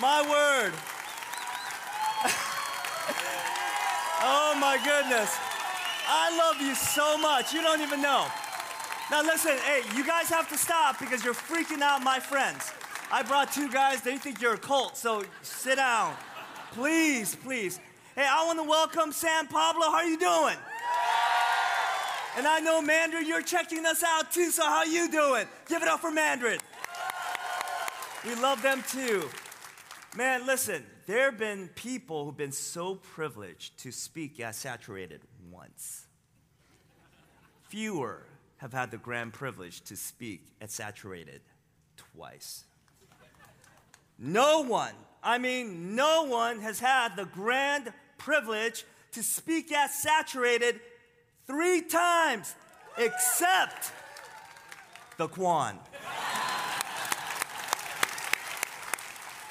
My word. oh my goodness. I love you so much. You don't even know. Now listen, hey, you guys have to stop because you're freaking out my friends. I brought two guys, they think you're a cult, so sit down. Please, please. Hey, I want to welcome San Pablo. How are you doing? And I know Mandarin, you're checking us out too, so how you doing? Give it up for Mandarin. We love them too. Man, listen, there have been people who've been so privileged to speak at Saturated once. Fewer have had the grand privilege to speak at Saturated twice. No one, I mean, no one has had the grand privilege to speak at Saturated three times except the Kwon.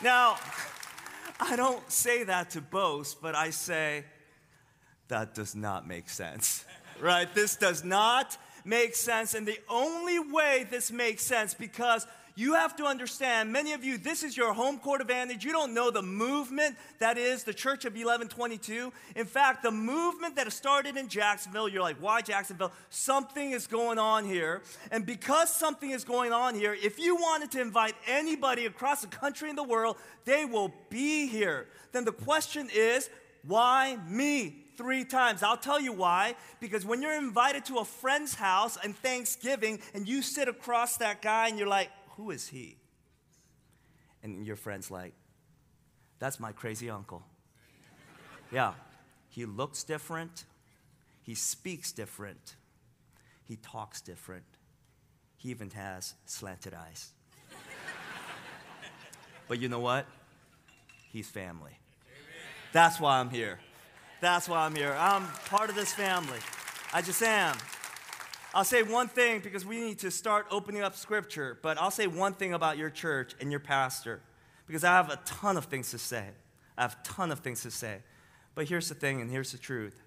Now, I don't say that to boast, but I say that does not make sense, right? This does not make sense. And the only way this makes sense, because you have to understand, many of you, this is your home court advantage. You don't know the movement that is the Church of 1122. In fact, the movement that started in Jacksonville, you're like, why Jacksonville? Something is going on here. And because something is going on here, if you wanted to invite anybody across the country and the world, they will be here. Then the question is, why me? three times. I'll tell you why. Because when you're invited to a friend's house and Thanksgiving and you sit across that guy and you're like, who is he? And your friend's like, That's my crazy uncle. yeah, he looks different, he speaks different, he talks different, he even has slanted eyes. but you know what? He's family. That's why I'm here. That's why I'm here. I'm part of this family. I just am. I'll say one thing because we need to start opening up scripture, but I'll say one thing about your church and your pastor because I have a ton of things to say. I have a ton of things to say. But here's the thing, and here's the truth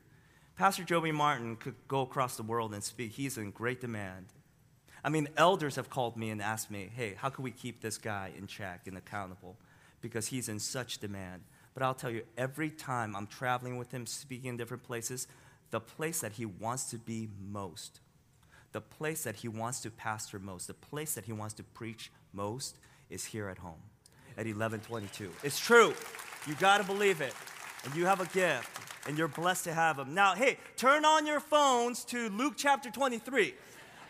Pastor Joby Martin could go across the world and speak. He's in great demand. I mean, elders have called me and asked me, hey, how can we keep this guy in check and accountable? Because he's in such demand. But I'll tell you, every time I'm traveling with him, speaking in different places, the place that he wants to be most the place that he wants to pastor most, the place that he wants to preach most is here at home at 1122. It's true. You got to believe it. And you have a gift, and you're blessed to have him. Now, hey, turn on your phones to Luke chapter 23.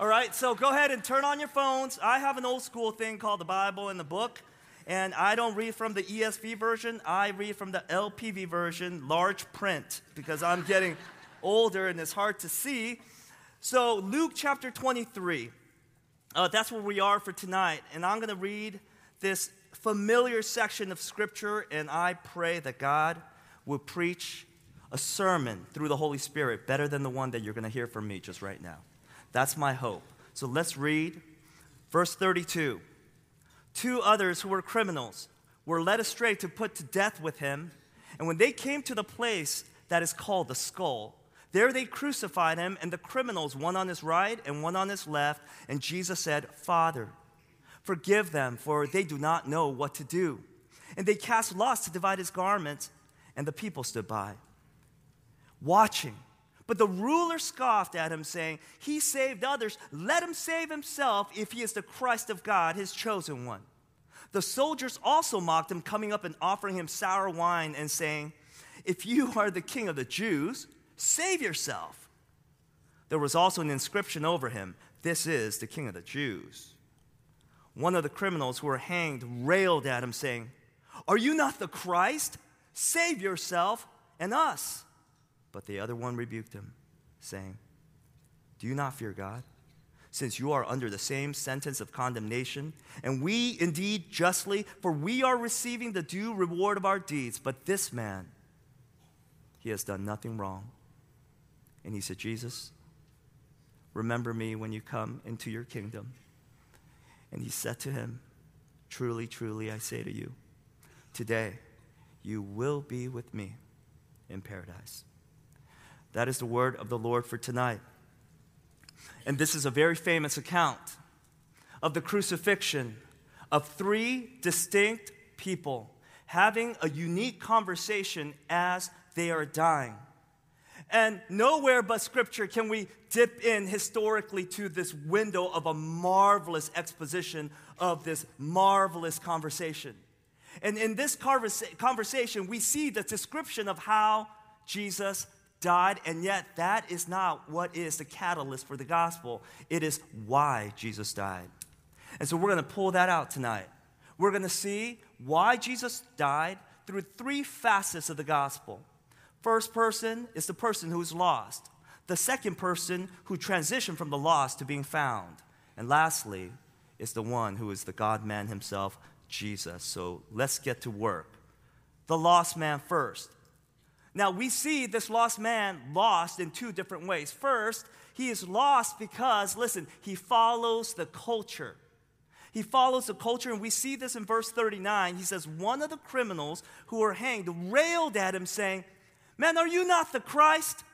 All right, so go ahead and turn on your phones. I have an old school thing called the Bible in the book, and I don't read from the ESV version. I read from the LPV version, large print, because I'm getting older and it's hard to see. So, Luke chapter 23, uh, that's where we are for tonight. And I'm going to read this familiar section of scripture, and I pray that God will preach a sermon through the Holy Spirit better than the one that you're going to hear from me just right now. That's my hope. So, let's read verse 32. Two others who were criminals were led astray to put to death with him. And when they came to the place that is called the skull, there they crucified him, and the criminals, one on his right and one on his left. And Jesus said, Father, forgive them, for they do not know what to do. And they cast lots to divide his garments, and the people stood by, watching. But the ruler scoffed at him, saying, He saved others. Let him save himself if he is the Christ of God, his chosen one. The soldiers also mocked him, coming up and offering him sour wine and saying, If you are the king of the Jews, Save yourself. There was also an inscription over him This is the King of the Jews. One of the criminals who were hanged railed at him, saying, Are you not the Christ? Save yourself and us. But the other one rebuked him, saying, Do you not fear God? Since you are under the same sentence of condemnation, and we indeed justly, for we are receiving the due reward of our deeds, but this man, he has done nothing wrong. And he said, Jesus, remember me when you come into your kingdom. And he said to him, Truly, truly, I say to you, today you will be with me in paradise. That is the word of the Lord for tonight. And this is a very famous account of the crucifixion of three distinct people having a unique conversation as they are dying. And nowhere but scripture can we dip in historically to this window of a marvelous exposition of this marvelous conversation. And in this conversation, we see the description of how Jesus died, and yet that is not what is the catalyst for the gospel. It is why Jesus died. And so we're going to pull that out tonight. We're going to see why Jesus died through three facets of the gospel. First person is the person who is lost. The second person who transitioned from the lost to being found. And lastly is the one who is the God man himself, Jesus. So let's get to work. The lost man first. Now we see this lost man lost in two different ways. First, he is lost because, listen, he follows the culture. He follows the culture, and we see this in verse 39. He says, One of the criminals who were hanged railed at him, saying, Man, are you not the Christ?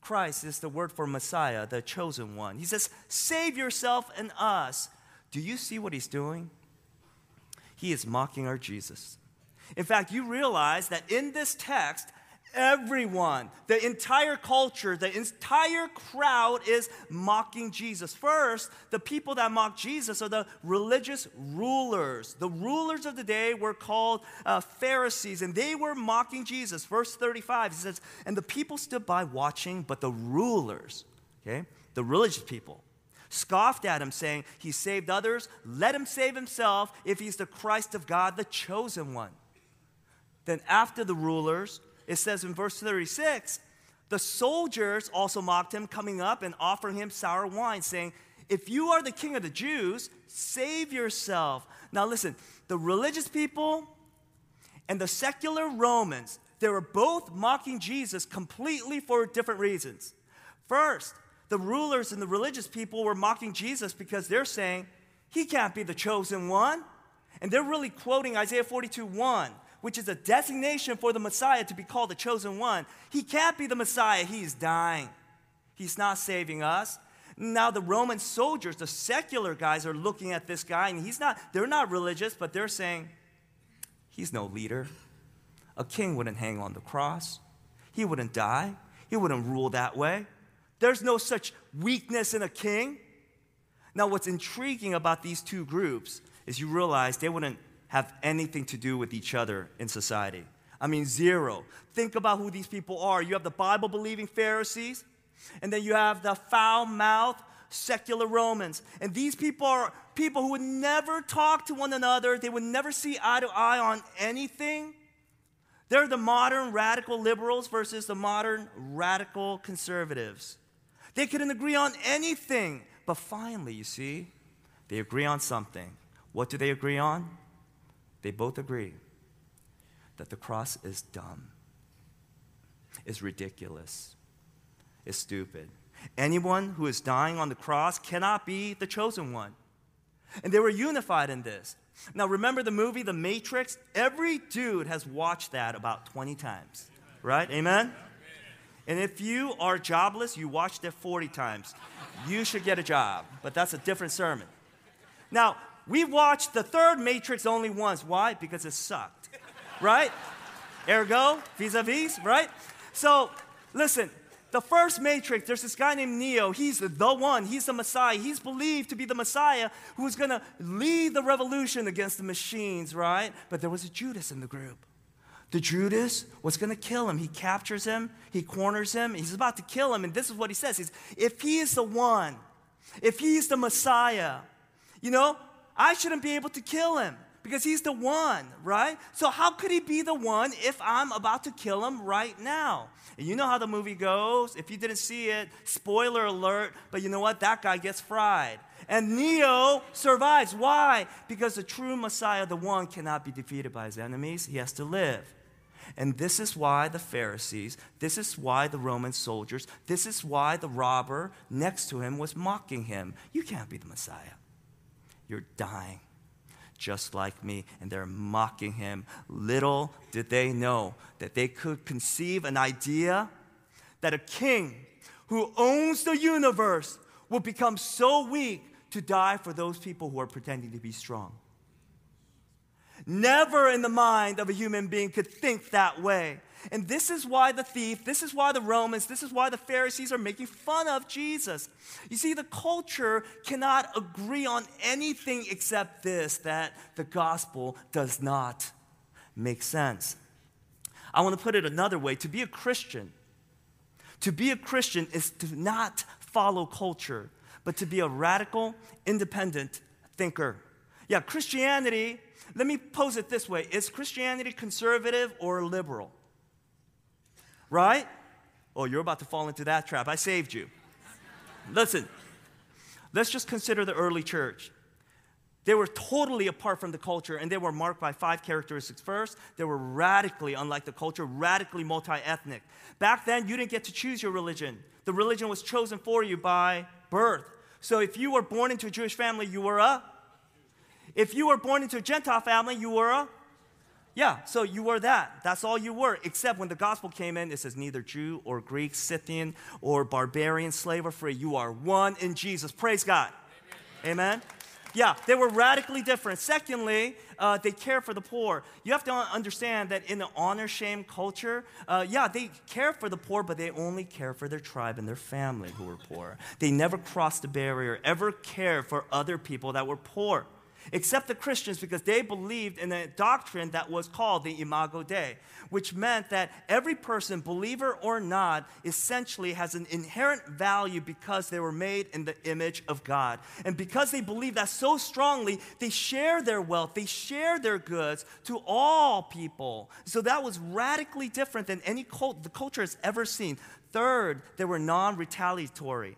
Christ is the word for Messiah, the chosen one. He says, Save yourself and us. Do you see what he's doing? He is mocking our Jesus. In fact, you realize that in this text, everyone, the entire culture, the entire crowd is mocking Jesus. First, the people that mock Jesus are the religious rulers. The rulers of the day were called uh, Pharisees, and they were mocking Jesus. Verse 35 he says, And the people stood by watching, but the rulers, okay, the religious people, scoffed at him, saying, He saved others, let him save himself if he's the Christ of God, the chosen one. Then, after the rulers, it says in verse 36 the soldiers also mocked him, coming up and offering him sour wine, saying, If you are the king of the Jews, save yourself. Now, listen, the religious people and the secular Romans, they were both mocking Jesus completely for different reasons. First, the rulers and the religious people were mocking Jesus because they're saying, He can't be the chosen one. And they're really quoting Isaiah 42 1 which is a designation for the Messiah to be called the chosen one. He can't be the Messiah, he's dying. He's not saving us. Now the Roman soldiers, the secular guys are looking at this guy and he's not they're not religious, but they're saying he's no leader. A king wouldn't hang on the cross. He wouldn't die. He wouldn't rule that way. There's no such weakness in a king. Now, what's intriguing about these two groups is you realize they wouldn't have anything to do with each other in society. I mean, zero. Think about who these people are. You have the Bible believing Pharisees, and then you have the foul mouthed secular Romans. And these people are people who would never talk to one another, they would never see eye to eye on anything. They're the modern radical liberals versus the modern radical conservatives. They couldn't agree on anything. But finally, you see, they agree on something. What do they agree on? They both agree that the cross is dumb, is ridiculous, is stupid. Anyone who is dying on the cross cannot be the chosen one. And they were unified in this. Now, remember the movie The Matrix? Every dude has watched that about 20 times, right? Amen? And if you are jobless, you watched it 40 times. You should get a job, but that's a different sermon. Now, we watched the third Matrix only once. Why? Because it sucked. Right? Ergo, vis a vis, right? So, listen, the first Matrix, there's this guy named Neo. He's the one, he's the Messiah. He's believed to be the Messiah who's gonna lead the revolution against the machines, right? But there was a Judas in the group. The Judas was gonna kill him. He captures him, he corners him, he's about to kill him. And this is what he says: He's, if he is the one, if he's the Messiah, you know, I shouldn't be able to kill him because he's the one, right? So, how could he be the one if I'm about to kill him right now? And you know how the movie goes. If you didn't see it, spoiler alert, but you know what? That guy gets fried. And Neo survives. Why? Because the true Messiah, the one, cannot be defeated by his enemies. He has to live. And this is why the Pharisees, this is why the Roman soldiers, this is why the robber next to him was mocking him. You can't be the Messiah. You're dying, just like me. And they're mocking him. Little did they know that they could conceive an idea that a king who owns the universe will become so weak to die for those people who are pretending to be strong. Never in the mind of a human being could think that way. And this is why the thief, this is why the Romans, this is why the Pharisees are making fun of Jesus. You see, the culture cannot agree on anything except this that the gospel does not make sense. I want to put it another way to be a Christian, to be a Christian is to not follow culture, but to be a radical, independent thinker. Yeah, Christianity, let me pose it this way is Christianity conservative or liberal? Right? Oh, you're about to fall into that trap. I saved you. Listen, let's just consider the early church. They were totally apart from the culture and they were marked by five characteristics. First, they were radically unlike the culture, radically multi ethnic. Back then, you didn't get to choose your religion, the religion was chosen for you by birth. So if you were born into a Jewish family, you were a. If you were born into a Gentile family, you were a. Yeah, so you were that. That's all you were. Except when the gospel came in, it says neither Jew or Greek, Scythian or barbarian, slave or free. You are one in Jesus. Praise God. Amen. Amen? Yeah, they were radically different. Secondly, uh, they care for the poor. You have to understand that in the honor shame culture, uh, yeah, they care for the poor, but they only care for their tribe and their family who were poor. They never crossed the barrier, ever cared for other people that were poor except the Christians because they believed in a doctrine that was called the Imago Dei, which meant that every person, believer or not, essentially has an inherent value because they were made in the image of God. And because they believe that so strongly, they share their wealth, they share their goods to all people. So that was radically different than any cult the culture has ever seen. Third, they were non retaliatory.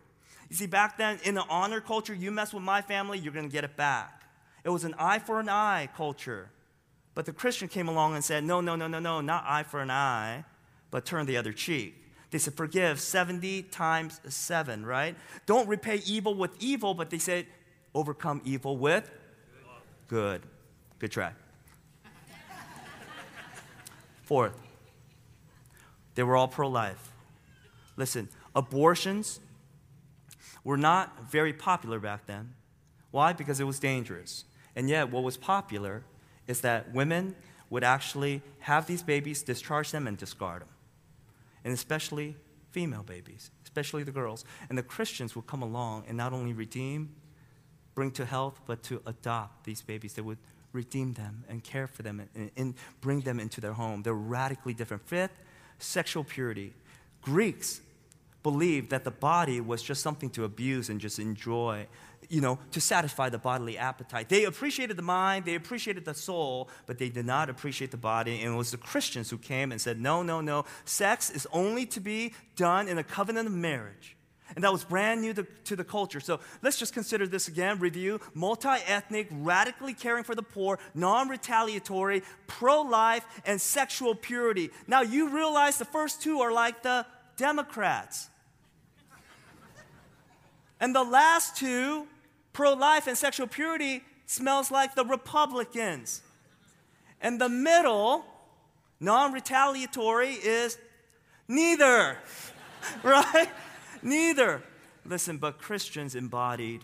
You see, back then in the honor culture, you mess with my family, you're going to get it back. It was an eye for an eye culture. But the Christian came along and said, no, no, no, no, no, not eye for an eye, but turn the other cheek. They said, forgive 70 times 7, right? Don't repay evil with evil, but they said, overcome evil with good. Good try. Fourth, they were all pro life. Listen, abortions were not very popular back then. Why? Because it was dangerous. And yet, what was popular is that women would actually have these babies, discharge them, and discard them. And especially female babies, especially the girls. And the Christians would come along and not only redeem, bring to health, but to adopt these babies. They would redeem them and care for them and, and bring them into their home. They're radically different. Fifth, sexual purity. Greeks believed that the body was just something to abuse and just enjoy you know, to satisfy the bodily appetite. They appreciated the mind, they appreciated the soul, but they did not appreciate the body. And it was the Christians who came and said, no, no, no, sex is only to be done in a covenant of marriage. And that was brand new to, to the culture. So let's just consider this again review multi ethnic, radically caring for the poor, non retaliatory, pro life, and sexual purity. Now you realize the first two are like the Democrats. And the last two pro life and sexual purity smells like the Republicans. And the middle, non retaliatory, is neither, right? Neither. Listen, but Christians embodied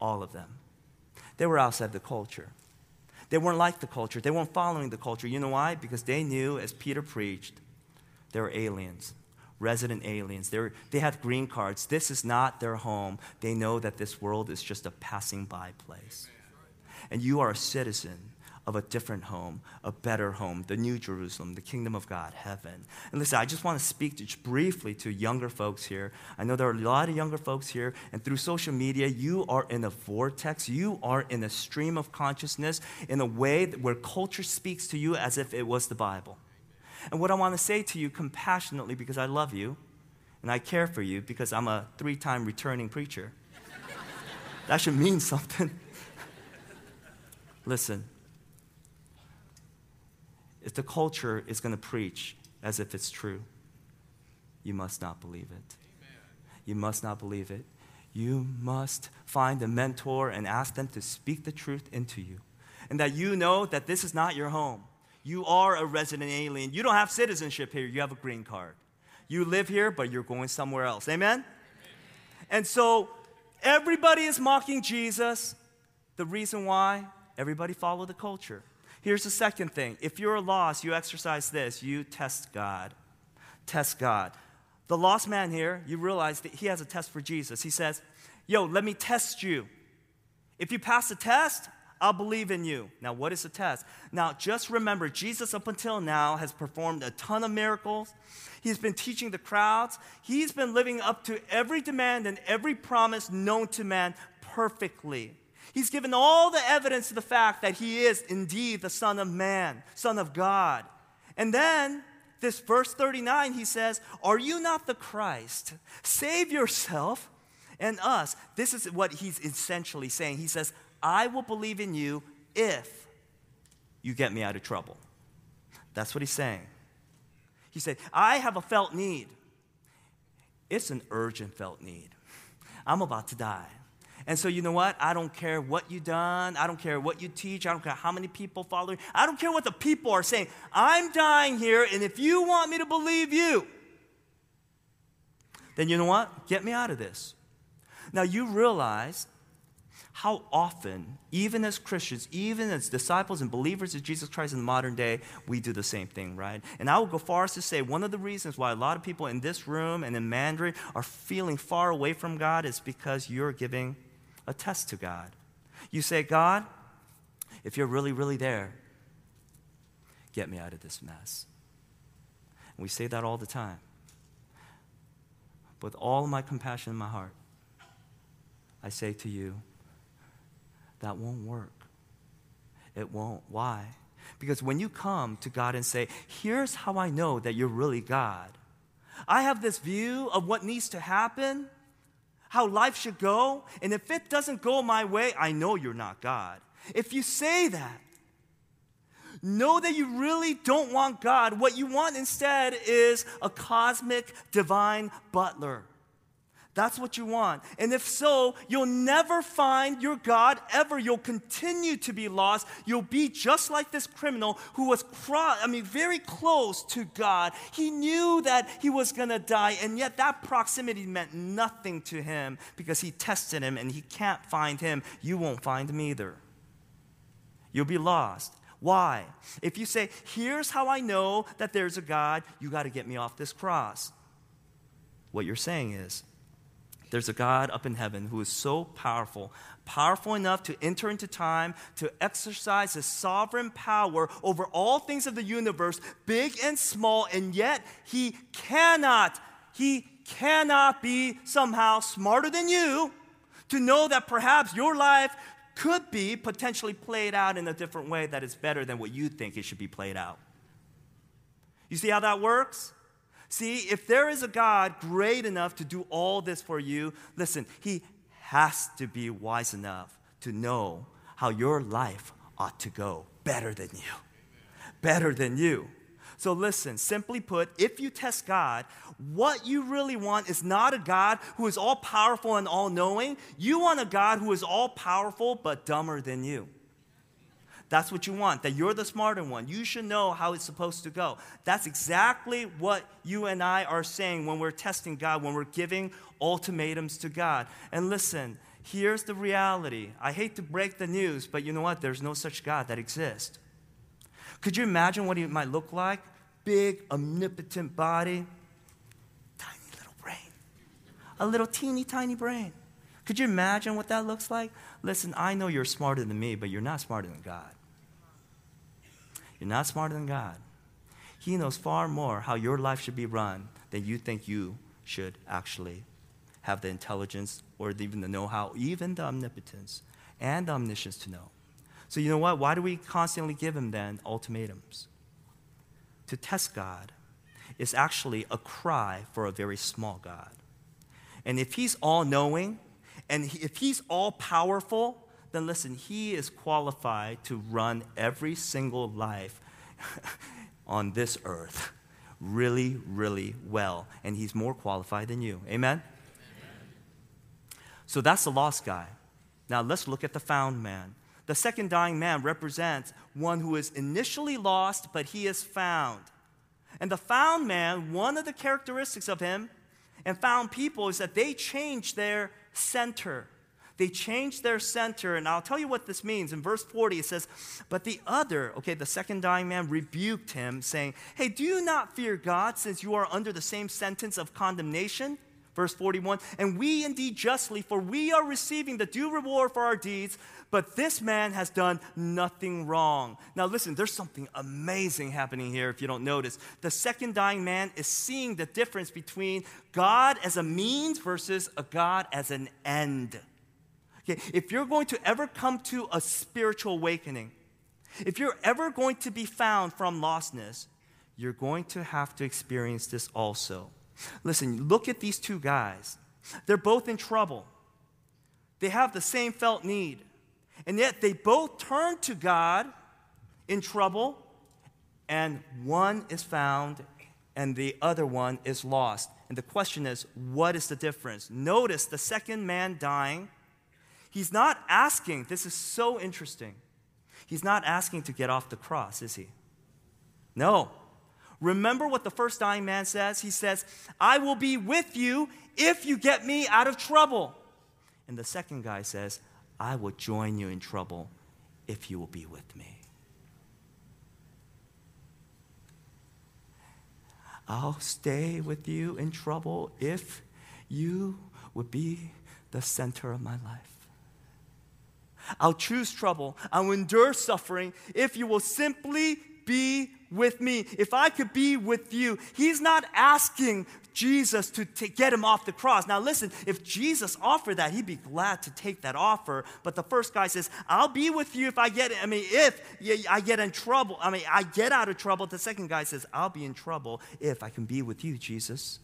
all of them. They were outside the culture. They weren't like the culture. They weren't following the culture. You know why? Because they knew, as Peter preached, they were aliens resident aliens. They're, they have green cards. This is not their home. They know that this world is just a passing by place. And you are a citizen of a different home, a better home, the New Jerusalem, the kingdom of God, heaven. And listen, I just want to speak just briefly to younger folks here. I know there are a lot of younger folks here, and through social media, you are in a vortex, you are in a stream of consciousness in a way where culture speaks to you as if it was the Bible. And what I want to say to you compassionately, because I love you and I care for you, because I'm a three time returning preacher, that should mean something. Listen, if the culture is going to preach as if it's true, you must not believe it. You must not believe it. You must find a mentor and ask them to speak the truth into you. And that you know that this is not your home. You are a resident alien. You don't have citizenship here, you have a green card. You live here, but you're going somewhere else. Amen? Amen? And so everybody is mocking Jesus. The reason why? Everybody follow the culture. Here's the second thing if you're lost, you exercise this you test God. Test God. The lost man here, you realize that he has a test for Jesus. He says, Yo, let me test you. If you pass the test, I'll believe in you. Now, what is the test? Now, just remember, Jesus up until now has performed a ton of miracles. He's been teaching the crowds. He's been living up to every demand and every promise known to man perfectly. He's given all the evidence to the fact that he is indeed the Son of Man, Son of God. And then, this verse 39, he says, Are you not the Christ? Save yourself and us. This is what he's essentially saying. He says, I will believe in you if you get me out of trouble. That's what he's saying. He said, I have a felt need. It's an urgent felt need. I'm about to die. And so, you know what? I don't care what you've done. I don't care what you teach. I don't care how many people follow you. I don't care what the people are saying. I'm dying here, and if you want me to believe you, then you know what? Get me out of this. Now, you realize how often, even as Christians, even as disciples and believers of Jesus Christ in the modern day, we do the same thing, right? And I will go far as to say one of the reasons why a lot of people in this room and in Mandarin are feeling far away from God is because you're giving a test to God. You say, God, if you're really, really there, get me out of this mess. And we say that all the time. With all my compassion in my heart, I say to you, that won't work. It won't. Why? Because when you come to God and say, Here's how I know that you're really God, I have this view of what needs to happen, how life should go, and if it doesn't go my way, I know you're not God. If you say that, know that you really don't want God. What you want instead is a cosmic divine butler that's what you want. And if so, you'll never find your God ever. You'll continue to be lost. You'll be just like this criminal who was, cro- I mean, very close to God. He knew that he was going to die, and yet that proximity meant nothing to him because he tested him and he can't find him. You won't find him either. You'll be lost. Why? If you say, here's how I know that there's a God, you got to get me off this cross. What you're saying is, there's a God up in heaven who is so powerful, powerful enough to enter into time, to exercise his sovereign power over all things of the universe, big and small, and yet he cannot, he cannot be somehow smarter than you to know that perhaps your life could be potentially played out in a different way that is better than what you think it should be played out. You see how that works? See, if there is a God great enough to do all this for you, listen, He has to be wise enough to know how your life ought to go better than you. Better than you. So, listen, simply put, if you test God, what you really want is not a God who is all powerful and all knowing. You want a God who is all powerful but dumber than you. That's what you want, that you're the smarter one. You should know how it's supposed to go. That's exactly what you and I are saying when we're testing God, when we're giving ultimatums to God. And listen, here's the reality. I hate to break the news, but you know what? There's no such God that exists. Could you imagine what he might look like? Big, omnipotent body, tiny little brain, a little teeny tiny brain. Could you imagine what that looks like? Listen, I know you're smarter than me, but you're not smarter than God. You're not smarter than God. He knows far more how your life should be run than you think you should actually have the intelligence or even the know how, even the omnipotence and the omniscience to know. So, you know what? Why do we constantly give him then ultimatums? To test God is actually a cry for a very small God. And if he's all knowing and if he's all powerful, then listen, He is qualified to run every single life on this earth really, really well. And He's more qualified than you. Amen? Amen? So that's the lost guy. Now let's look at the found man. The second dying man represents one who is initially lost, but he is found. And the found man, one of the characteristics of him and found people is that they change their center. They changed their center, and I'll tell you what this means. In verse 40, it says, But the other, okay, the second dying man rebuked him, saying, Hey, do you not fear God, since you are under the same sentence of condemnation? Verse 41 And we indeed justly, for we are receiving the due reward for our deeds, but this man has done nothing wrong. Now, listen, there's something amazing happening here if you don't notice. The second dying man is seeing the difference between God as a means versus a God as an end. Okay, if you're going to ever come to a spiritual awakening, if you're ever going to be found from lostness, you're going to have to experience this also. Listen, look at these two guys. They're both in trouble. They have the same felt need. And yet they both turn to God in trouble, and one is found and the other one is lost. And the question is, what is the difference? Notice the second man dying He's not asking, this is so interesting. He's not asking to get off the cross, is he? No. Remember what the first dying man says? He says, I will be with you if you get me out of trouble. And the second guy says, I will join you in trouble if you will be with me. I'll stay with you in trouble if you would be the center of my life. I'll choose trouble. I'll endure suffering if you will simply be with me. If I could be with you, he's not asking Jesus to, to get him off the cross. Now, listen, if Jesus offered that, he'd be glad to take that offer. But the first guy says, I'll be with you if I get, I mean, if I get in trouble. I mean, I get out of trouble. The second guy says, I'll be in trouble if I can be with you, Jesus.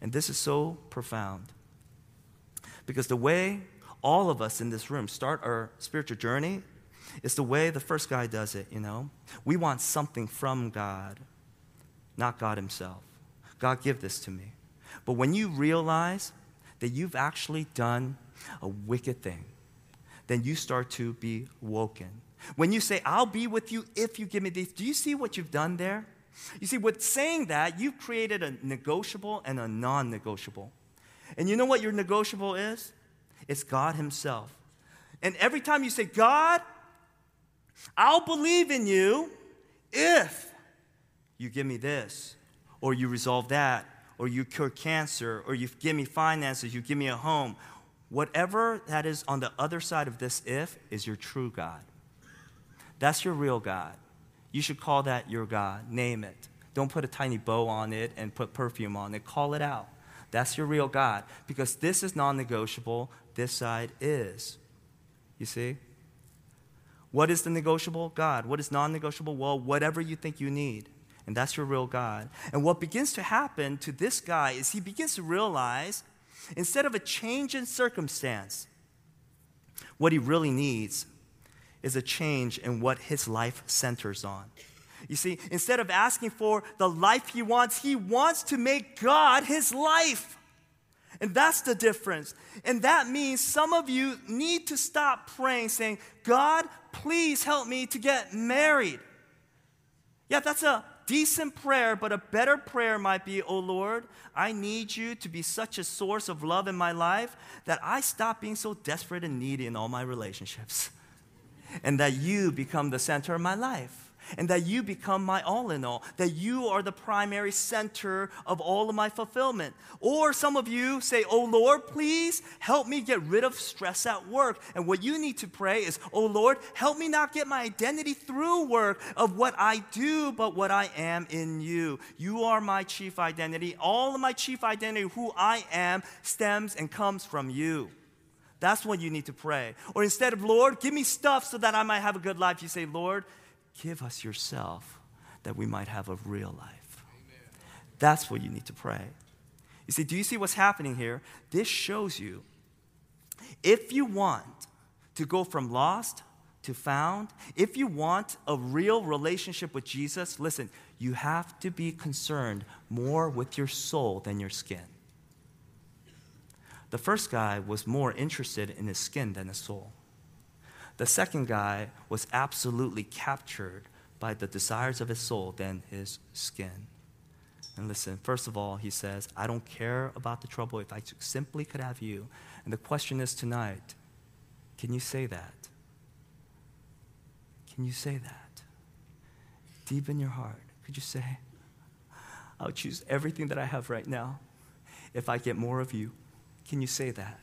And this is so profound. Because the way all of us in this room start our spiritual journey is the way the first guy does it, you know? We want something from God, not God Himself. God, give this to me. But when you realize that you've actually done a wicked thing, then you start to be woken. When you say, I'll be with you if you give me these, do you see what you've done there? You see, with saying that, you've created a negotiable and a non negotiable. And you know what your negotiable is? It's God Himself. And every time you say, God, I'll believe in you if you give me this, or you resolve that, or you cure cancer, or you give me finances, you give me a home. Whatever that is on the other side of this if is your true God. That's your real God. You should call that your God. Name it. Don't put a tiny bow on it and put perfume on it. Call it out. That's your real God. Because this is non negotiable, this side is. You see? What is the negotiable? God. What is non negotiable? Well, whatever you think you need. And that's your real God. And what begins to happen to this guy is he begins to realize instead of a change in circumstance, what he really needs is a change in what his life centers on. You see, instead of asking for the life he wants, he wants to make God his life. And that's the difference. And that means some of you need to stop praying, saying, God, please help me to get married. Yeah, that's a decent prayer, but a better prayer might be, Oh Lord, I need you to be such a source of love in my life that I stop being so desperate and needy in all my relationships. And that you become the center of my life and that you become my all in all, that you are the primary center of all of my fulfillment. Or some of you say, Oh Lord, please help me get rid of stress at work. And what you need to pray is, Oh Lord, help me not get my identity through work of what I do, but what I am in you. You are my chief identity. All of my chief identity, who I am, stems and comes from you. That's what you need to pray. Or instead of, Lord, give me stuff so that I might have a good life, you say, Lord, Give us yourself that we might have a real life. Amen. That's what you need to pray. You see, do you see what's happening here? This shows you if you want to go from lost to found, if you want a real relationship with Jesus, listen, you have to be concerned more with your soul than your skin. The first guy was more interested in his skin than his soul. The second guy was absolutely captured by the desires of his soul than his skin. And listen, first of all, he says, I don't care about the trouble if I simply could have you. And the question is tonight can you say that? Can you say that? Deep in your heart, could you say, I'll choose everything that I have right now if I get more of you? Can you say that?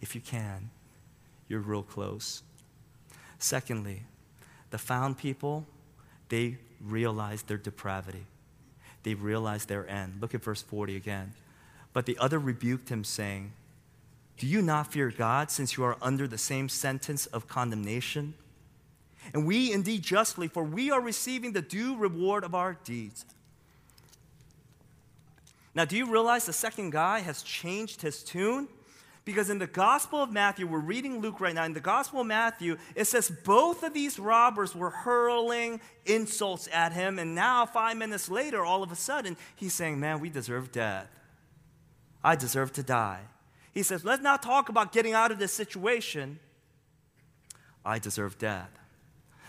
If you can, you're real close. Secondly, the found people, they realize their depravity. They realize their end. Look at verse 40 again. But the other rebuked him, saying, Do you not fear God, since you are under the same sentence of condemnation? And we indeed justly, for we are receiving the due reward of our deeds. Now, do you realize the second guy has changed his tune? Because in the Gospel of Matthew, we're reading Luke right now, in the Gospel of Matthew, it says both of these robbers were hurling insults at him, and now, five minutes later, all of a sudden, he's saying, Man, we deserve death. I deserve to die. He says, Let's not talk about getting out of this situation. I deserve death.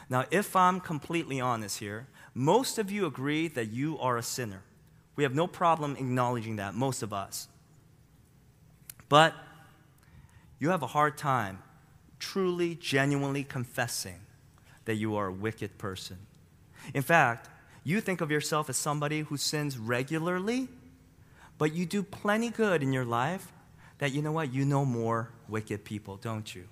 Now, if I'm completely honest here, most of you agree that you are a sinner. We have no problem acknowledging that, most of us. But you have a hard time truly, genuinely confessing that you are a wicked person. In fact, you think of yourself as somebody who sins regularly, but you do plenty good in your life that you know what? You know more wicked people, don't you?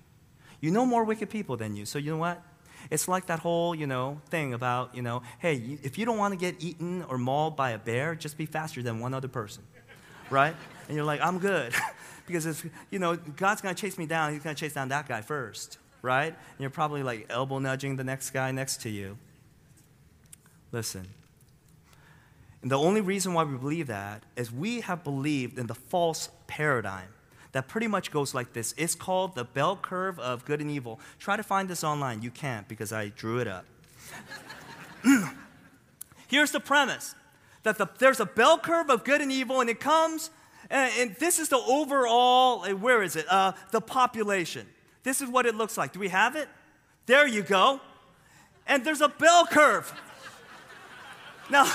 You know more wicked people than you. So you know what? It's like that whole, you know, thing about, you know, hey, if you don't want to get eaten or mauled by a bear, just be faster than one other person, right? And you're like, I'm good. because if, you know, God's going to chase me down, he's going to chase down that guy first, right? And you're probably like elbow nudging the next guy next to you. Listen. And the only reason why we believe that is we have believed in the false paradigm that pretty much goes like this. It's called the bell curve of good and evil. Try to find this online. You can't because I drew it up. Here's the premise that the, there's a bell curve of good and evil, and it comes, and, and this is the overall, uh, where is it? Uh, the population. This is what it looks like. Do we have it? There you go. And there's a bell curve. Now,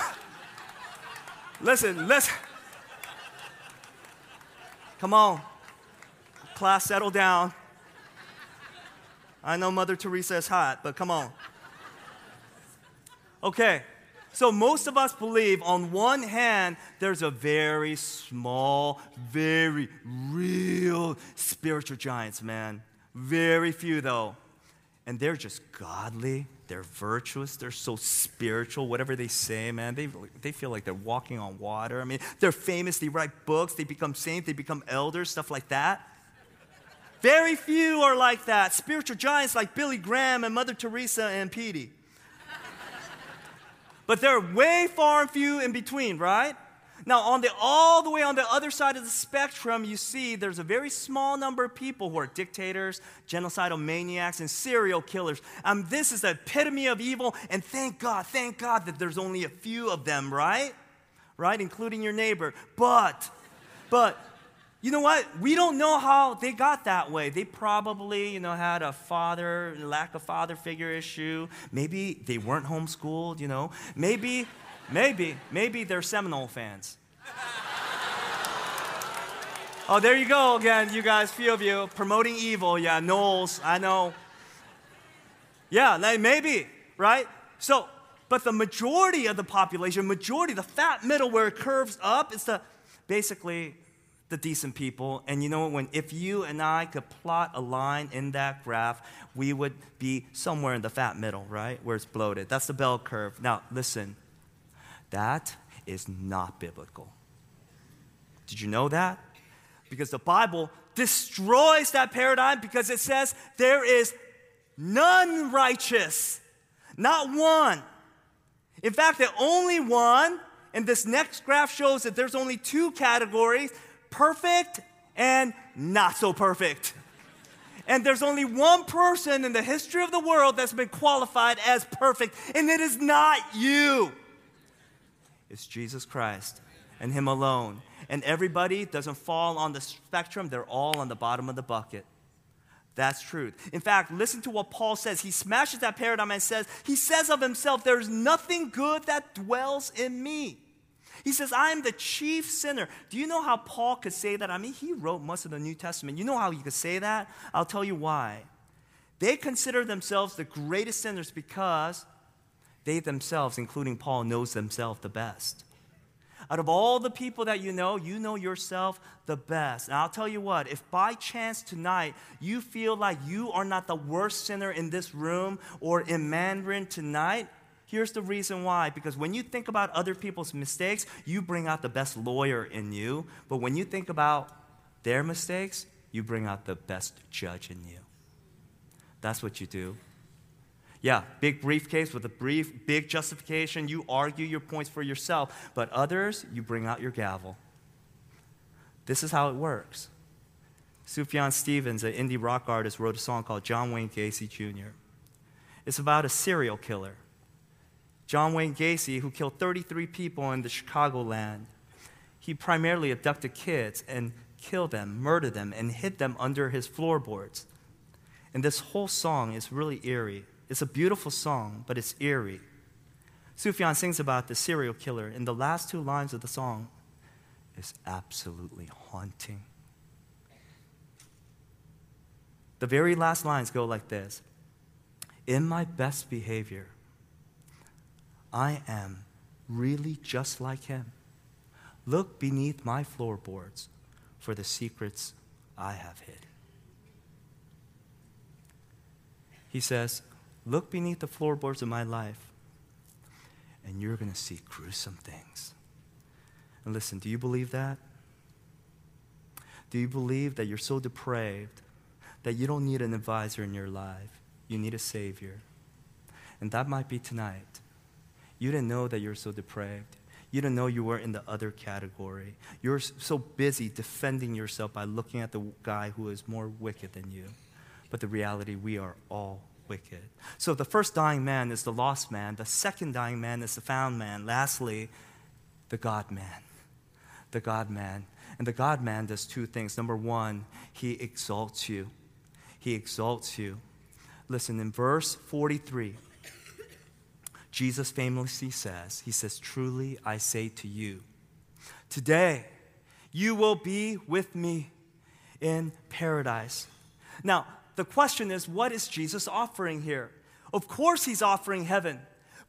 listen, listen. Come on. Class, settle down. I know Mother Teresa is hot, but come on. Okay, so most of us believe on one hand, there's a very small, very real spiritual giants, man. Very few, though. And they're just godly, they're virtuous, they're so spiritual, whatever they say, man. They, they feel like they're walking on water. I mean, they're famous, they write books, they become saints, they become elders, stuff like that. Very few are like that. Spiritual giants like Billy Graham and Mother Teresa and Petey. But they're way far and few in between, right? Now, on the all the way on the other side of the spectrum, you see there's a very small number of people who are dictators, genocidal maniacs, and serial killers. Um, this is the epitome of evil, and thank God, thank God that there's only a few of them, right? Right, including your neighbor. But, but you know what? We don't know how they got that way. They probably, you know, had a father, lack of father figure issue. Maybe they weren't homeschooled, you know. Maybe, maybe, maybe they're Seminole fans. Oh, there you go again, you guys, few of you, promoting evil. Yeah, Noles, I know. Yeah, like maybe, right? So, but the majority of the population, majority, the fat middle where it curves up, is the basically the decent people. And you know what? When if you and I could plot a line in that graph, we would be somewhere in the fat middle, right? Where it's bloated. That's the bell curve. Now, listen. That is not biblical. Did you know that? Because the Bible destroys that paradigm because it says there is none righteous, not one. In fact, the only one, and this next graph shows that there's only two categories perfect and not so perfect. And there's only one person in the history of the world that's been qualified as perfect, and it is not you. It's Jesus Christ and Him alone. And everybody doesn't fall on the spectrum, they're all on the bottom of the bucket. That's truth. In fact, listen to what Paul says. He smashes that paradigm and says, He says of Himself, There's nothing good that dwells in me. He says, I am the chief sinner. Do you know how Paul could say that? I mean, he wrote most of the New Testament. You know how he could say that? I'll tell you why. They consider themselves the greatest sinners because they themselves, including Paul, knows themselves the best. Out of all the people that you know, you know yourself the best. And I'll tell you what, if by chance tonight you feel like you are not the worst sinner in this room or in Mandarin tonight, Here's the reason why because when you think about other people's mistakes, you bring out the best lawyer in you. But when you think about their mistakes, you bring out the best judge in you. That's what you do. Yeah, big briefcase with a brief, big justification. You argue your points for yourself. But others, you bring out your gavel. This is how it works. Sufjan Stevens, an indie rock artist, wrote a song called John Wayne Gacy Jr. It's about a serial killer John Wayne Gacy, who killed 33 people in the Chicagoland, he primarily abducted kids and killed them, murdered them, and hid them under his floorboards. And this whole song is really eerie. It's a beautiful song, but it's eerie. Sufjan sings about the serial killer, and the last two lines of the song is absolutely haunting. The very last lines go like this In my best behavior, I am really just like him. Look beneath my floorboards for the secrets I have hid. He says, Look beneath the floorboards of my life, and you're going to see gruesome things. And listen, do you believe that? Do you believe that you're so depraved that you don't need an advisor in your life? You need a Savior. And that might be tonight. You didn't know that you're so depraved. You didn't know you were in the other category. You're so busy defending yourself by looking at the guy who is more wicked than you. But the reality, we are all wicked. So the first dying man is the lost man. The second dying man is the found man. Lastly, the God man. The God man. And the God man does two things. Number one, he exalts you. He exalts you. Listen, in verse 43, Jesus famously says, He says, Truly I say to you, today you will be with me in paradise. Now, the question is, what is Jesus offering here? Of course, He's offering heaven.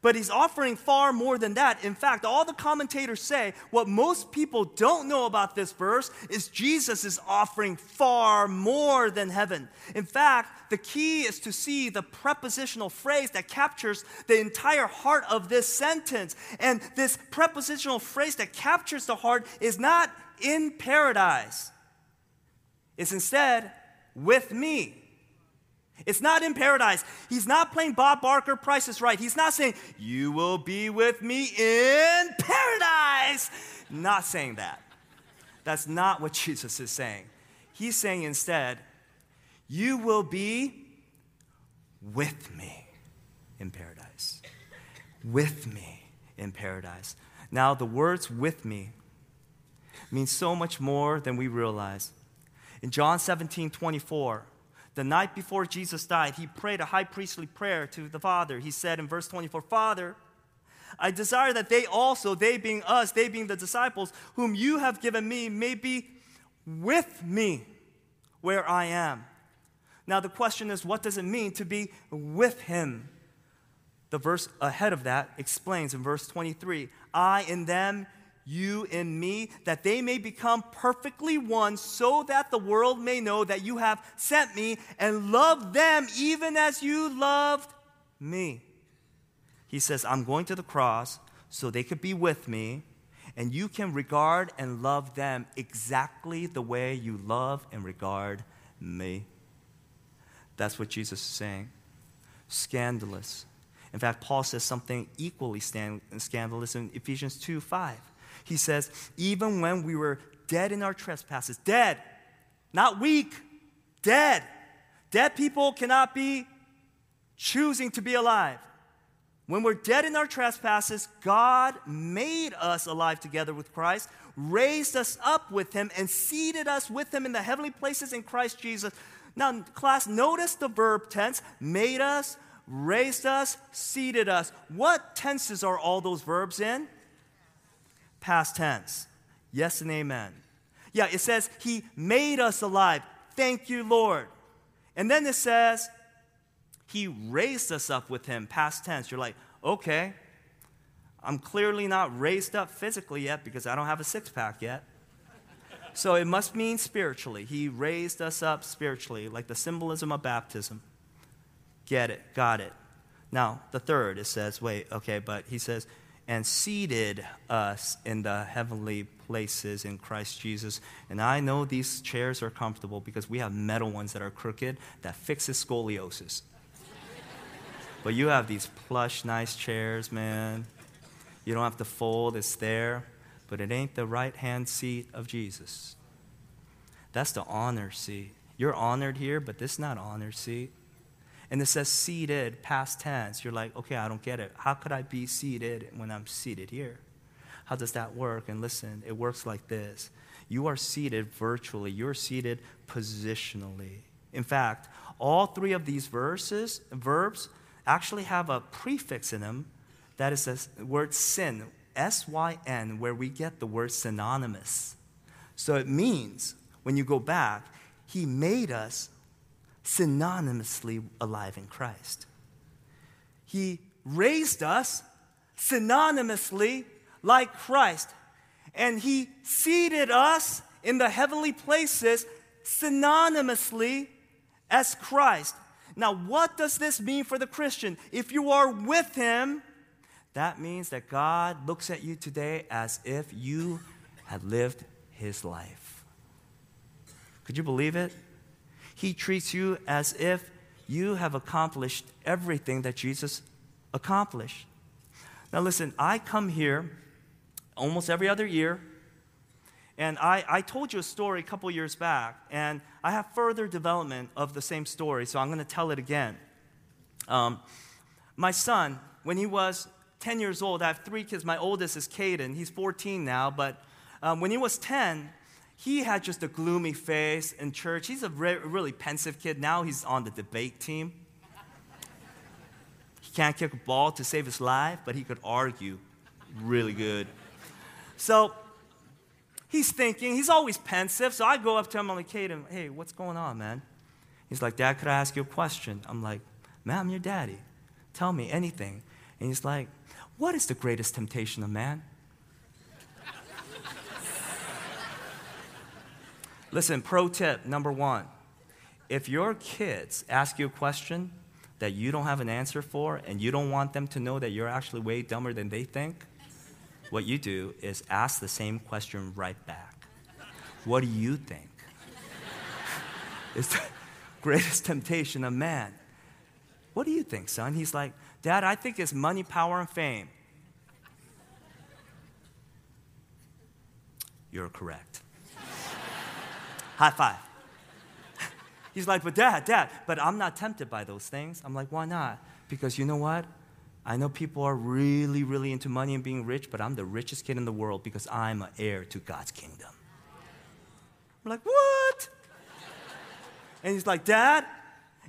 But he's offering far more than that. In fact, all the commentators say what most people don't know about this verse is Jesus is offering far more than heaven. In fact, the key is to see the prepositional phrase that captures the entire heart of this sentence. And this prepositional phrase that captures the heart is not in paradise, it's instead with me. It's not in paradise. He's not playing Bob Barker, Price is Right. He's not saying, You will be with me in paradise. Not saying that. That's not what Jesus is saying. He's saying instead, You will be with me in paradise. With me in paradise. Now, the words with me mean so much more than we realize. In John 17 24, the night before Jesus died, he prayed a high priestly prayer to the Father. He said in verse 24, Father, I desire that they also, they being us, they being the disciples, whom you have given me, may be with me where I am. Now, the question is, what does it mean to be with him? The verse ahead of that explains in verse 23 I in them, you and me, that they may become perfectly one, so that the world may know that you have sent me and loved them even as you loved me. He says, I'm going to the cross so they could be with me, and you can regard and love them exactly the way you love and regard me. That's what Jesus is saying. Scandalous. In fact, Paul says something equally scandalous in Ephesians 2 5. He says, even when we were dead in our trespasses, dead, not weak, dead. Dead people cannot be choosing to be alive. When we're dead in our trespasses, God made us alive together with Christ, raised us up with Him, and seated us with Him in the heavenly places in Christ Jesus. Now, class, notice the verb tense made us, raised us, seated us. What tenses are all those verbs in? Past tense. Yes and amen. Yeah, it says, He made us alive. Thank you, Lord. And then it says, He raised us up with Him, past tense. You're like, okay, I'm clearly not raised up physically yet because I don't have a six pack yet. So it must mean spiritually. He raised us up spiritually, like the symbolism of baptism. Get it, got it. Now, the third, it says, wait, okay, but he says, and seated us in the heavenly places in Christ Jesus. And I know these chairs are comfortable because we have metal ones that are crooked that fixes scoliosis. but you have these plush, nice chairs, man. You don't have to fold, it's there, but it ain't the right hand seat of Jesus. That's the honor seat. You're honored here, but this is not honor seat. And it says seated, past tense. You're like, okay, I don't get it. How could I be seated when I'm seated here? How does that work? And listen, it works like this you are seated virtually, you're seated positionally. In fact, all three of these verses, verbs, actually have a prefix in them that is the word sin, S Y N, where we get the word synonymous. So it means, when you go back, He made us synonymously alive in Christ. He raised us synonymously like Christ. And He seated us in the heavenly places synonymously as Christ. Now, what does this mean for the Christian? If you are with Him, that means that God looks at you today as if you had lived His life. Could you believe it? He treats you as if you have accomplished everything that Jesus accomplished. Now, listen, I come here almost every other year, and I, I told you a story a couple years back, and I have further development of the same story, so I'm going to tell it again. Um, my son, when he was 10 years old, I have three kids. My oldest is Caden, he's 14 now, but um, when he was 10, he had just a gloomy face in church. He's a re- really pensive kid. Now he's on the debate team. He can't kick a ball to save his life, but he could argue really good. So he's thinking, he's always pensive. So I go up to him, I'm like, Caden, hey, what's going on, man? He's like, Dad, could I ask you a question? I'm like, man, I'm your daddy. Tell me anything. And he's like, what is the greatest temptation of man? Listen, pro tip number one if your kids ask you a question that you don't have an answer for and you don't want them to know that you're actually way dumber than they think, what you do is ask the same question right back. What do you think? it's the greatest temptation of man. What do you think, son? He's like, Dad, I think it's money, power, and fame. You're correct. High five. He's like, but dad, dad, but I'm not tempted by those things. I'm like, why not? Because you know what? I know people are really, really into money and being rich, but I'm the richest kid in the world because I'm an heir to God's kingdom. I'm like, what? And he's like, Dad,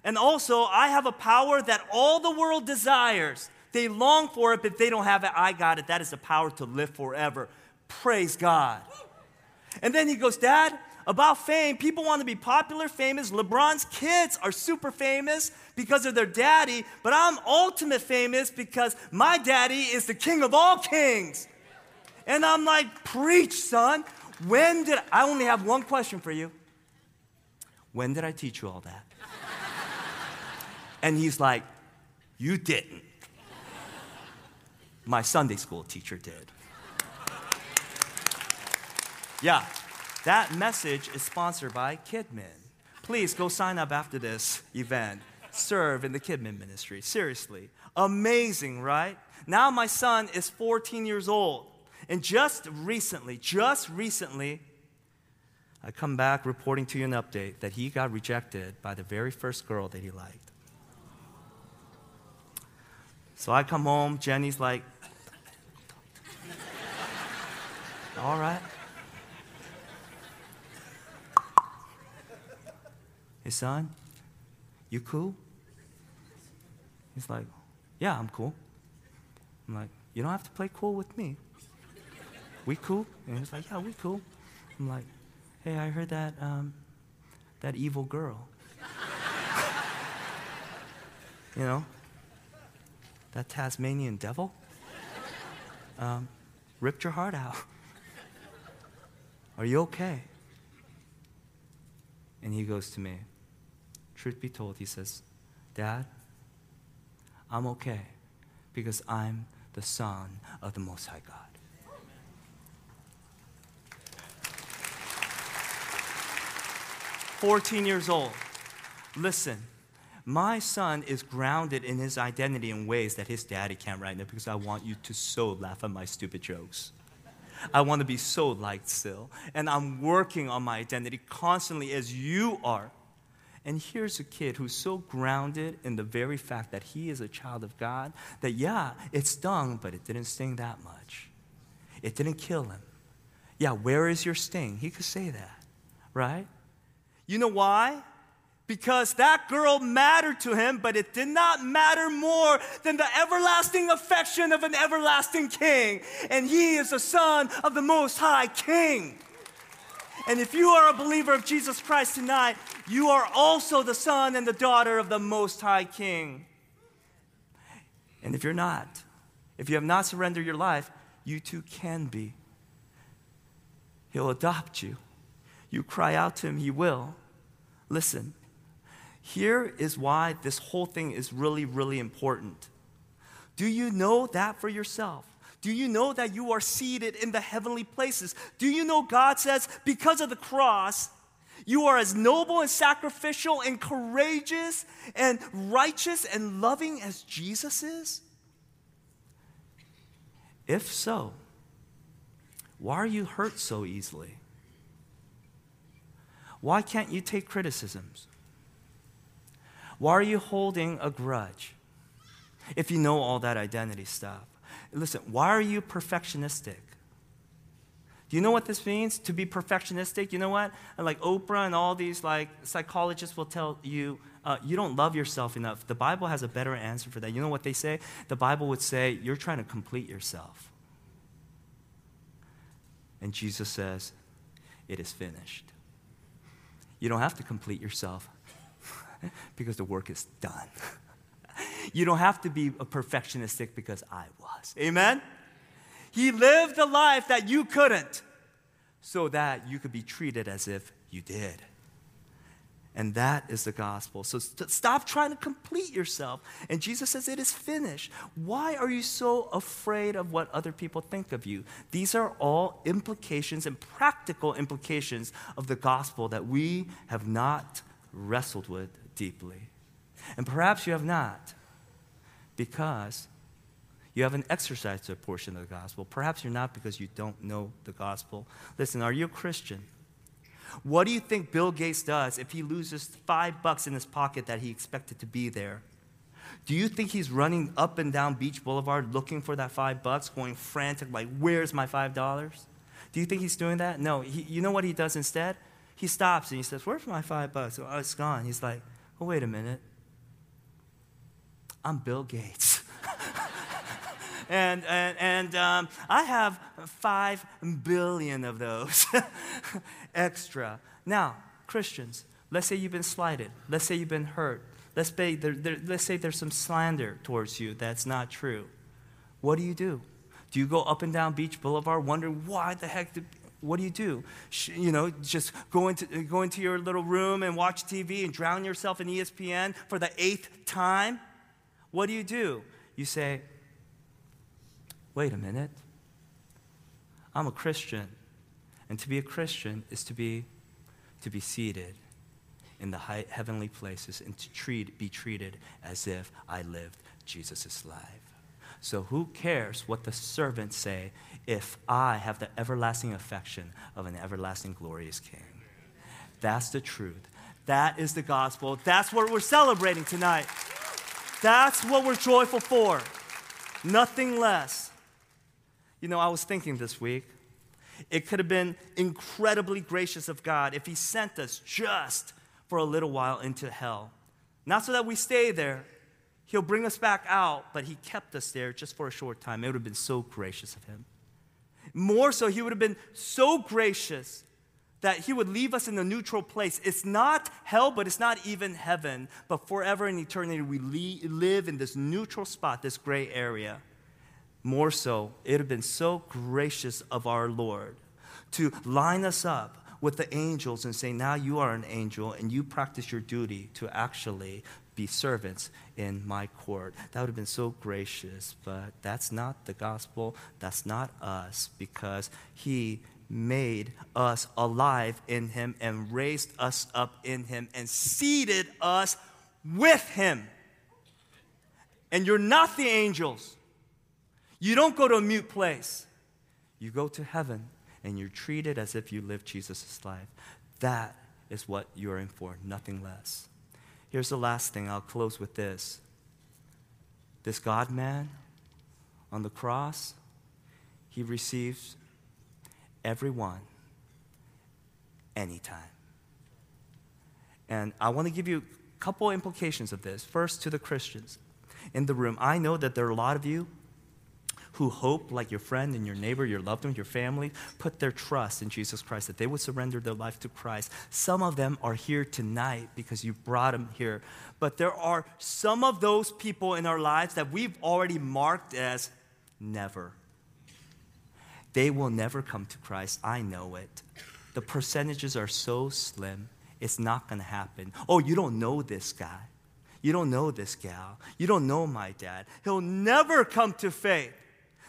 and also I have a power that all the world desires. They long for it, but they don't have it. I got it. That is the power to live forever. Praise God. And then he goes, Dad, about fame. People want to be popular, famous. LeBron's kids are super famous because of their daddy, but I'm ultimate famous because my daddy is the king of all kings. And I'm like, preach, son. When did I only have one question for you? When did I teach you all that? and he's like, You didn't. My Sunday school teacher did. Yeah, that message is sponsored by Kidmin. Please go sign up after this event. Serve in the Kidmin ministry. Seriously. Amazing, right? Now my son is 14 years old. And just recently, just recently, I come back reporting to you an update that he got rejected by the very first girl that he liked. So I come home, Jenny's like, all right. Hey, son, you cool? He's like, Yeah, I'm cool. I'm like, You don't have to play cool with me. we cool? And he's like, yeah, we cool. I'm like, hey, I heard that, um, that evil girl. you know, that Tasmanian devil um, ripped your heart out. Are you okay? And he goes to me. Truth be told, he says, Dad, I'm okay because I'm the Son of the Most High God. Fourteen years old. Listen, my son is grounded in his identity in ways that his daddy can't right now because I want you to so laugh at my stupid jokes. I want to be so liked still. And I'm working on my identity constantly as you are. And here's a kid who's so grounded in the very fact that he is a child of God that, yeah, it stung, but it didn't sting that much. It didn't kill him. Yeah, where is your sting? He could say that, right? You know why? because that girl mattered to him, but it did not matter more than the everlasting affection of an everlasting king. And he is the son of the Most High King. And if you are a believer of Jesus Christ tonight, you are also the son and the daughter of the Most High King. And if you're not, if you have not surrendered your life, you too can be. He'll adopt you. You cry out to him, he will. Listen, here is why this whole thing is really, really important. Do you know that for yourself? Do you know that you are seated in the heavenly places? Do you know God says, because of the cross, you are as noble and sacrificial and courageous and righteous and loving as Jesus is? If so, why are you hurt so easily? Why can't you take criticisms? Why are you holding a grudge if you know all that identity stuff? Listen, why are you perfectionistic? Do you know what this means to be perfectionistic? You know what? Like Oprah and all these like psychologists will tell you, uh, you don't love yourself enough. The Bible has a better answer for that. You know what they say? The Bible would say you're trying to complete yourself. And Jesus says, it is finished. You don't have to complete yourself. because the work is done. you don't have to be a perfectionistic because I was. Amen? He lived a life that you couldn't so that you could be treated as if you did. And that is the gospel. So st- stop trying to complete yourself. And Jesus says, It is finished. Why are you so afraid of what other people think of you? These are all implications and practical implications of the gospel that we have not wrestled with deeply. And perhaps you have not because you haven't exercised a portion of the gospel. Perhaps you're not because you don't know the gospel. Listen, are you a Christian? What do you think Bill Gates does if he loses five bucks in his pocket that he expected to be there? Do you think he's running up and down Beach Boulevard looking for that five bucks, going frantic, like, where's my five dollars? Do you think he's doing that? No. He, you know what he does instead? He stops and he says, Where's my five bucks? Oh, it's gone. He's like, oh, wait a minute. I'm Bill Gates. and and, and um, I have five billion of those extra. Now, Christians, let's say you've been slighted. Let's say you've been hurt. Let's, say there, there, let's say there's some slander towards you that's not true. What do you do? Do you go up and down Beach Boulevard wondering why the heck did what do you do? You know, just go into, go into your little room and watch TV and drown yourself in ESPN for the eighth time? What do you do? You say, wait a minute. I'm a Christian. And to be a Christian is to be, to be seated in the high, heavenly places and to treat, be treated as if I lived Jesus' life. So who cares what the servants say if I have the everlasting affection of an everlasting glorious King. That's the truth. That is the gospel. That's what we're celebrating tonight. That's what we're joyful for. Nothing less. You know, I was thinking this week, it could have been incredibly gracious of God if He sent us just for a little while into hell. Not so that we stay there, He'll bring us back out, but He kept us there just for a short time. It would have been so gracious of Him. More so, he would have been so gracious that he would leave us in a neutral place. It's not hell, but it's not even heaven. But forever in eternity, we live in this neutral spot, this gray area. More so, it would have been so gracious of our Lord to line us up with the angels and say, Now you are an angel and you practice your duty to actually be servants in my court. That would have been so gracious, but that's not the gospel. That's not us because he made us alive in him and raised us up in him and seated us with him. And you're not the angels. You don't go to a mute place. You go to heaven and you're treated as if you lived Jesus' life. That is what you're in for, nothing less. Here's the last thing. I'll close with this. This God man on the cross, he receives everyone anytime. And I want to give you a couple implications of this. First, to the Christians in the room, I know that there are a lot of you who hope, like your friend and your neighbor, your loved one, your family, put their trust in Jesus Christ, that they would surrender their life to Christ. Some of them are here tonight because you brought them here. But there are some of those people in our lives that we've already marked as never. They will never come to Christ. I know it. The percentages are so slim, it's not going to happen. Oh, you don't know this guy. You don't know this gal. You don't know my dad. He'll never come to faith.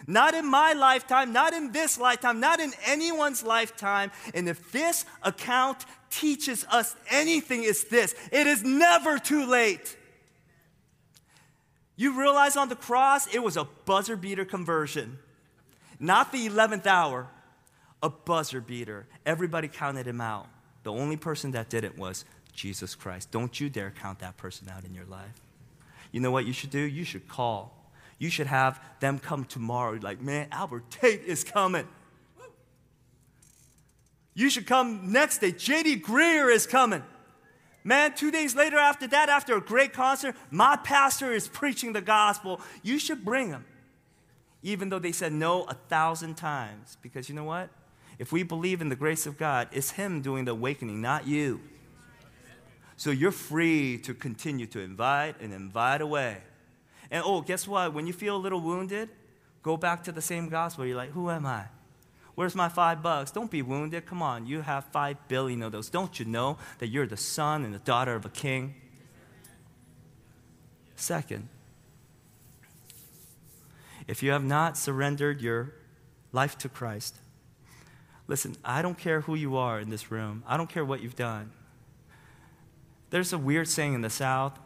Not in my lifetime, not in this lifetime, not in anyone's lifetime. And if this account teaches us anything, it's this it is never too late. You realize on the cross, it was a buzzer beater conversion. Not the 11th hour, a buzzer beater. Everybody counted him out. The only person that didn't was Jesus Christ. Don't you dare count that person out in your life. You know what you should do? You should call you should have them come tomorrow. Like, man, Albert Tate is coming. You should come next day. J.D. Greear is coming. Man, two days later after that, after a great concert, my pastor is preaching the gospel. You should bring them. Even though they said no a thousand times. Because you know what? If we believe in the grace of God, it's Him doing the awakening, not you. So you're free to continue to invite and invite away. And oh, guess what? When you feel a little wounded, go back to the same gospel. You're like, who am I? Where's my five bucks? Don't be wounded. Come on, you have five billion of those. Don't you know that you're the son and the daughter of a king? Second, if you have not surrendered your life to Christ, listen, I don't care who you are in this room, I don't care what you've done. There's a weird saying in the South,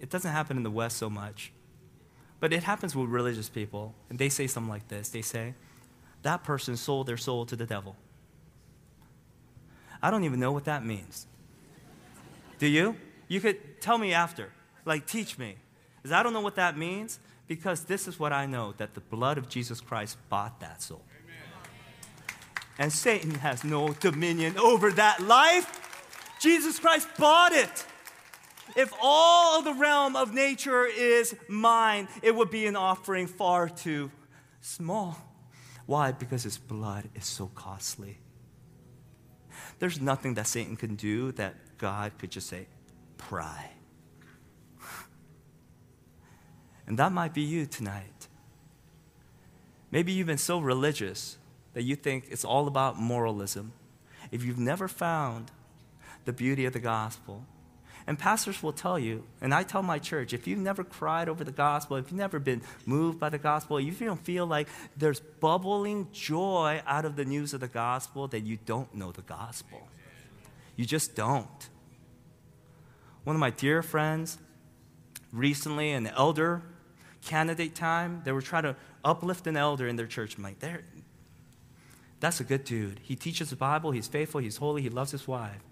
it doesn't happen in the West so much. But it happens with religious people, and they say something like this they say, That person sold their soul to the devil. I don't even know what that means. Do you? You could tell me after. Like, teach me. Because I don't know what that means, because this is what I know that the blood of Jesus Christ bought that soul. Amen. And Satan has no dominion over that life. Jesus Christ bought it. If all of the realm of nature is mine, it would be an offering far too small. Why? Because his blood is so costly. There's nothing that Satan can do that God could just say, pry. And that might be you tonight. Maybe you've been so religious that you think it's all about moralism. If you've never found the beauty of the gospel, and pastors will tell you, and I tell my church, if you've never cried over the gospel, if you've never been moved by the gospel, if you don't feel like there's bubbling joy out of the news of the gospel, then you don't know the gospel. You just don't. One of my dear friends, recently, an elder candidate time, they were trying to uplift an elder in their church. I'm like, there, that's a good dude. He teaches the Bible, he's faithful, he's holy, he loves his wife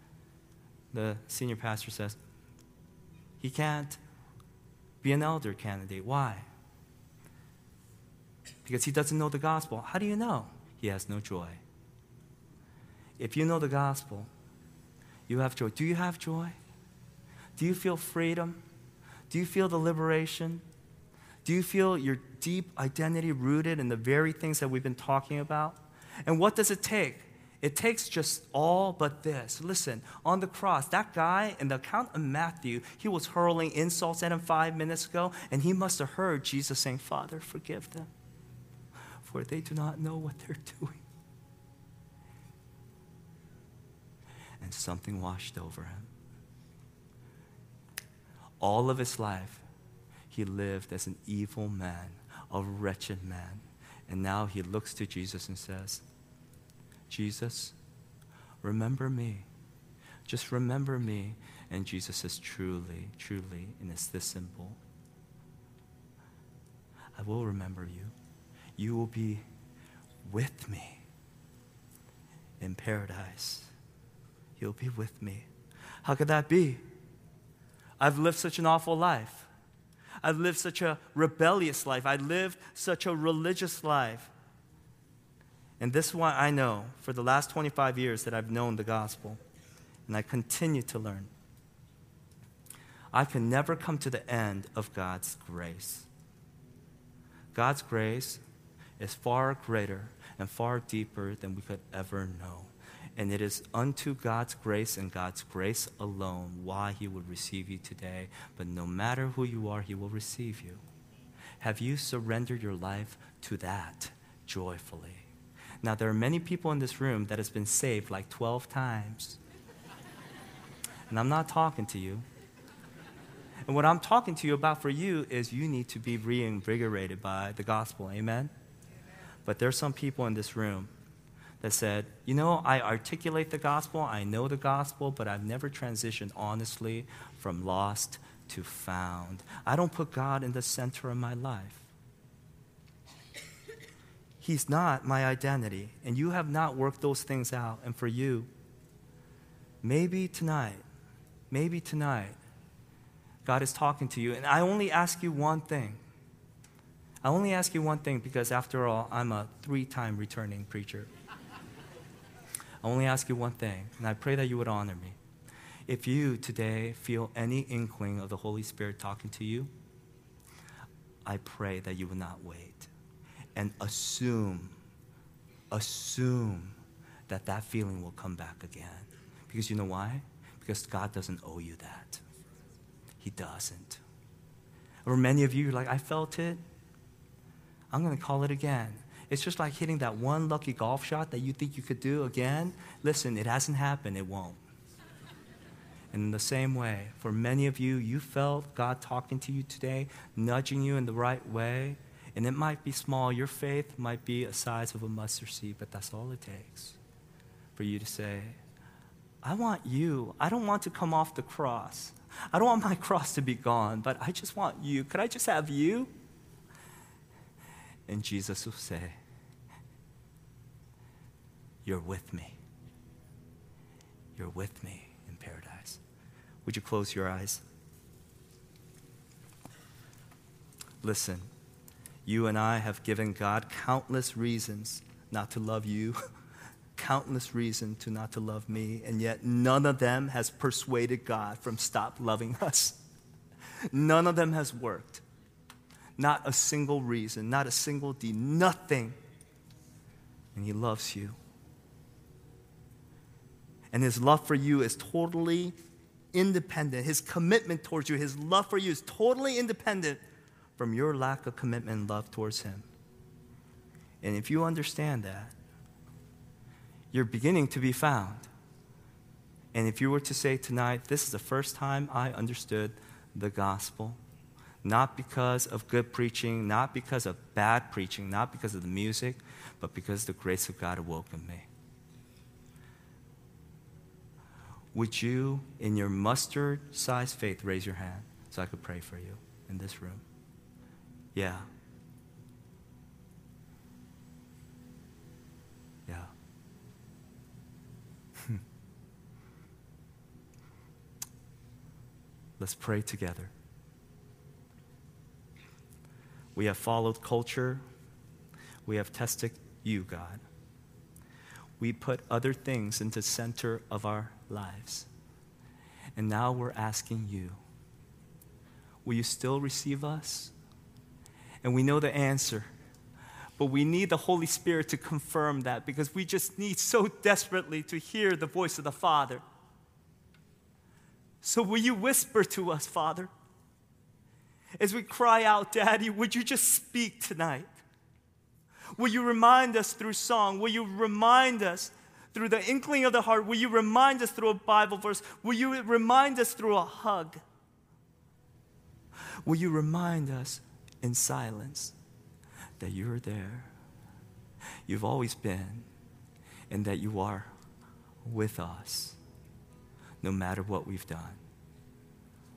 the senior pastor says, he can't be an elder candidate. Why? Because he doesn't know the gospel. How do you know? He has no joy. If you know the gospel, you have joy. Do you have joy? Do you feel freedom? Do you feel the liberation? Do you feel your deep identity rooted in the very things that we've been talking about? And what does it take? It takes just all but this. Listen, on the cross, that guy in the account of Matthew, he was hurling insults at him five minutes ago, and he must have heard Jesus saying, Father, forgive them, for they do not know what they're doing. And something washed over him. All of his life, he lived as an evil man, a wretched man. And now he looks to Jesus and says, Jesus, remember me. Just remember me. And Jesus says, Truly, truly, and it's this simple. I will remember you. You will be with me in paradise. You'll be with me. How could that be? I've lived such an awful life. I've lived such a rebellious life. I lived such a religious life. And this is why I know for the last 25 years that I've known the gospel, and I continue to learn. I can never come to the end of God's grace. God's grace is far greater and far deeper than we could ever know. And it is unto God's grace and God's grace alone why He would receive you today. But no matter who you are, He will receive you. Have you surrendered your life to that joyfully? Now, there are many people in this room that has been saved like 12 times. And I'm not talking to you. And what I'm talking to you about for you is you need to be reinvigorated by the gospel. Amen? But there's some people in this room that said, you know, I articulate the gospel, I know the gospel, but I've never transitioned honestly from lost to found. I don't put God in the center of my life. He's not my identity, and you have not worked those things out. And for you, maybe tonight, maybe tonight, God is talking to you. And I only ask you one thing. I only ask you one thing because, after all, I'm a three time returning preacher. I only ask you one thing, and I pray that you would honor me. If you today feel any inkling of the Holy Spirit talking to you, I pray that you will not wait and assume, assume that that feeling will come back again. Because you know why? Because God doesn't owe you that. He doesn't. Or many of you are like, I felt it. I'm going to call it again. It's just like hitting that one lucky golf shot that you think you could do again. Listen, it hasn't happened, it won't. And in the same way, for many of you, you felt God talking to you today, nudging you in the right way. And it might be small. Your faith might be a size of a mustard seed, but that's all it takes for you to say, I want you. I don't want to come off the cross. I don't want my cross to be gone, but I just want you. Could I just have you? And Jesus will say, You're with me. You're with me in paradise. Would you close your eyes? Listen. You and I have given God countless reasons not to love you, countless reasons to not to love me, and yet none of them has persuaded God from stop loving us. None of them has worked. Not a single reason, not a single deed, nothing. And He loves you. And His love for you is totally independent. His commitment towards you, His love for you is totally independent from your lack of commitment and love towards Him. And if you understand that, you're beginning to be found. And if you were to say tonight, this is the first time I understood the gospel, not because of good preaching, not because of bad preaching, not because of the music, but because the grace of God awoke in me. Would you, in your mustard sized faith, raise your hand so I could pray for you in this room? Yeah. Yeah. Let's pray together. We have followed culture. We have tested you, God. We put other things into center of our lives. And now we're asking you, will you still receive us? And we know the answer. But we need the Holy Spirit to confirm that because we just need so desperately to hear the voice of the Father. So, will you whisper to us, Father? As we cry out, Daddy, would you just speak tonight? Will you remind us through song? Will you remind us through the inkling of the heart? Will you remind us through a Bible verse? Will you remind us through a hug? Will you remind us in silence that you're there? You've always been, and that you are with us no matter what we've done.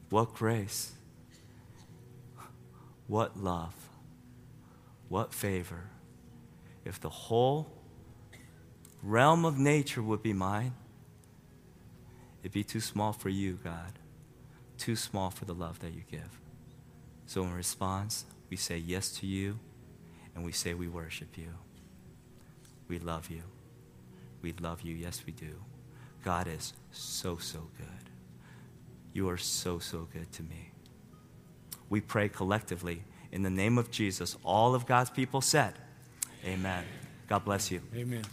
What grace, what love, what favor. If the whole realm of nature would be mine, it'd be too small for you, God, too small for the love that you give. So, in response, we say yes to you and we say we worship you. We love you. We love you. Yes, we do. God is so, so good. You are so, so good to me. We pray collectively in the name of Jesus. All of God's people said, Amen. God bless you. Amen.